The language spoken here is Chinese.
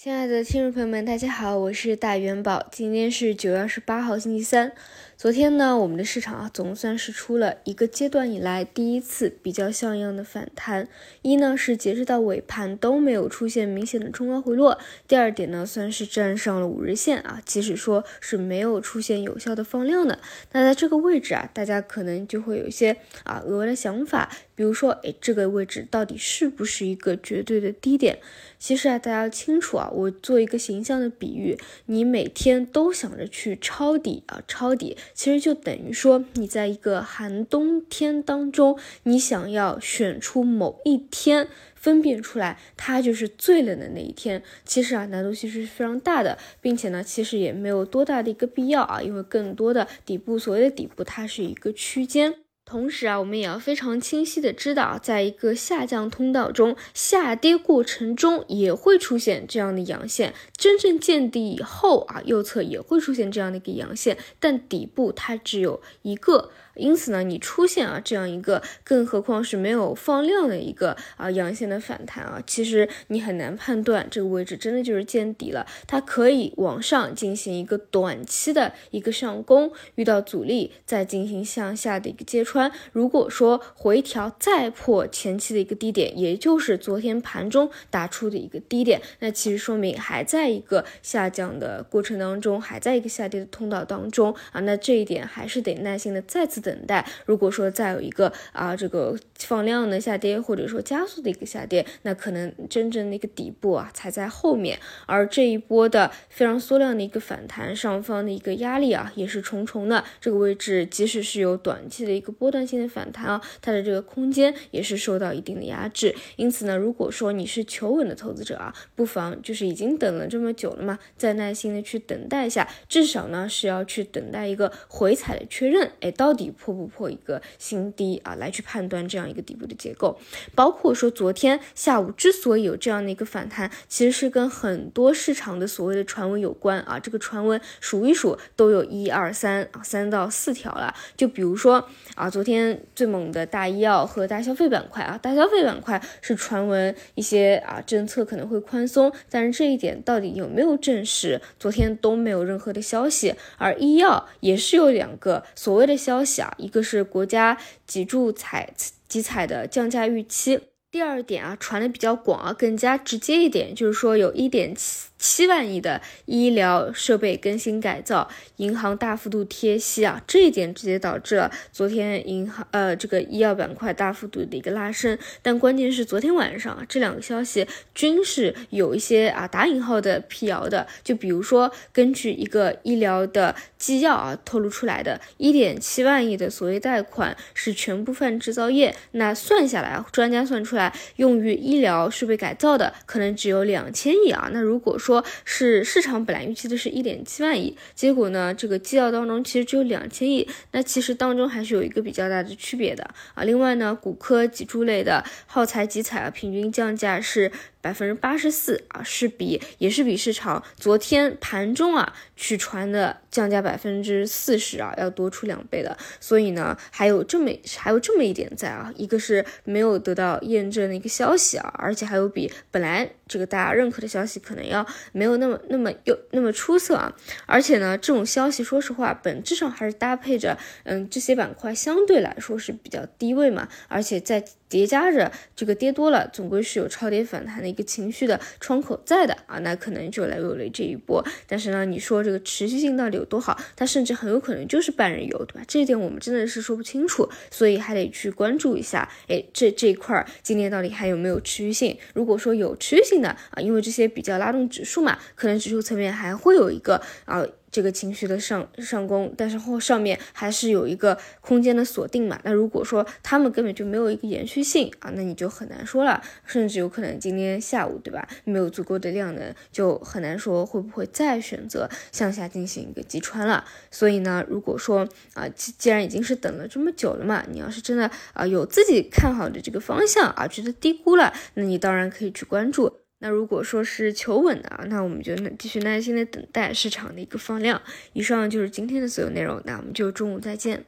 亲爱的听众朋友们，大家好，我是大元宝。今天是九月二十八号，星期三。昨天呢，我们的市场啊，总算是出了一个阶段以来第一次比较像样的反弹。一呢是截止到尾盘都没有出现明显的冲高回落。第二点呢，算是站上了五日线啊，即使说是没有出现有效的放量的。那在这个位置啊，大家可能就会有一些啊额外的想法，比如说，哎，这个位置到底是不是一个绝对的低点？其实啊，大家要清楚啊，我做一个形象的比喻，你每天都想着去抄底啊，抄底，其实就等于说你在一个寒冬天当中，你想要选出某一天，分辨出来它就是最冷的那一天。其实啊，难度其实是非常大的，并且呢，其实也没有多大的一个必要啊，因为更多的底部，所谓的底部，它是一个区间。同时啊，我们也要非常清晰的知道，在一个下降通道中，下跌过程中也会出现这样的阳线，真正见底以后啊，右侧也会出现这样的一个阳线，但底部它只有一个。因此呢，你出现啊这样一个，更何况是没有放量的一个啊阳线的反弹啊，其实你很难判断这个位置真的就是见底了。它可以往上进行一个短期的一个上攻，遇到阻力再进行向下的一个揭穿。如果说回调再破前期的一个低点，也就是昨天盘中打出的一个低点，那其实说明还在一个下降的过程当中，还在一个下跌的通道当中啊。那这一点还是得耐心的再次。等待，如果说再有一个啊这个放量的下跌，或者说加速的一个下跌，那可能真正的一个底部啊才在后面。而这一波的非常缩量的一个反弹，上方的一个压力啊也是重重的。这个位置即使是有短期的一个波段性的反弹啊，它的这个空间也是受到一定的压制。因此呢，如果说你是求稳的投资者啊，不妨就是已经等了这么久了嘛，再耐心的去等待一下，至少呢是要去等待一个回踩的确认。哎，到底。破不破一个新低啊？来去判断这样一个底部的结构，包括说昨天下午之所以有这样的一个反弹，其实是跟很多市场的所谓的传闻有关啊。这个传闻数一数都有一二三啊，三到四条了。就比如说啊，昨天最猛的大医药和大消费板块啊，大消费板块是传闻一些啊政策可能会宽松，但是这一点到底有没有证实？昨天都没有任何的消息。而医药也是有两个所谓的消息啊。一个是国家脊柱采集采的降价预期，第二点啊传的比较广啊，更加直接一点，就是说有一点七。七万亿的医疗设备更新改造，银行大幅度贴息啊，这一点直接导致了昨天银行呃这个医药板块大幅度的一个拉升。但关键是昨天晚上啊，这两个消息均是有一些啊打引号的辟谣的。就比如说，根据一个医疗的纪要啊透露出来的，一点七万亿的所谓贷款是全部泛制造业，那算下来，专家算出来用于医疗设备改造的可能只有两千亿啊。那如果说说是市场本来预期的是一点七万亿，结果呢，这个纪要当中其实只有两千亿，那其实当中还是有一个比较大的区别的啊。另外呢，骨科脊柱类的耗材集采啊，平均降价是。百分之八十四啊，是比也是比市场昨天盘中啊去传的降价百分之四十啊要多出两倍的，所以呢还有这么还有这么一点在啊，一个是没有得到验证的一个消息啊，而且还有比本来这个大家认可的消息可能要没有那么那么又那么出色啊，而且呢这种消息说实话本质上还是搭配着嗯这些板块相对来说是比较低位嘛，而且在。叠加着这个跌多了，总归是有超跌反弹的一个情绪的窗口在的啊，那可能就来有了这一波。但是呢，你说这个持续性到底有多好？它甚至很有可能就是半日游，对吧？这一点我们真的是说不清楚，所以还得去关注一下。哎，这这一块儿今天到底还有没有持续性？如果说有持续性的啊，因为这些比较拉动指数嘛，可能指数层面还会有一个啊。这个情绪的上上攻，但是后上面还是有一个空间的锁定嘛？那如果说他们根本就没有一个延续性啊，那你就很难说了，甚至有可能今天下午对吧，没有足够的量能，就很难说会不会再选择向下进行一个击穿了。所以呢，如果说啊，既既然已经是等了这么久了嘛，你要是真的啊有自己看好的这个方向啊，觉得低估了，那你当然可以去关注。那如果说是求稳的，那我们就继续耐心的等待市场的一个放量。以上就是今天的所有内容，那我们就中午再见。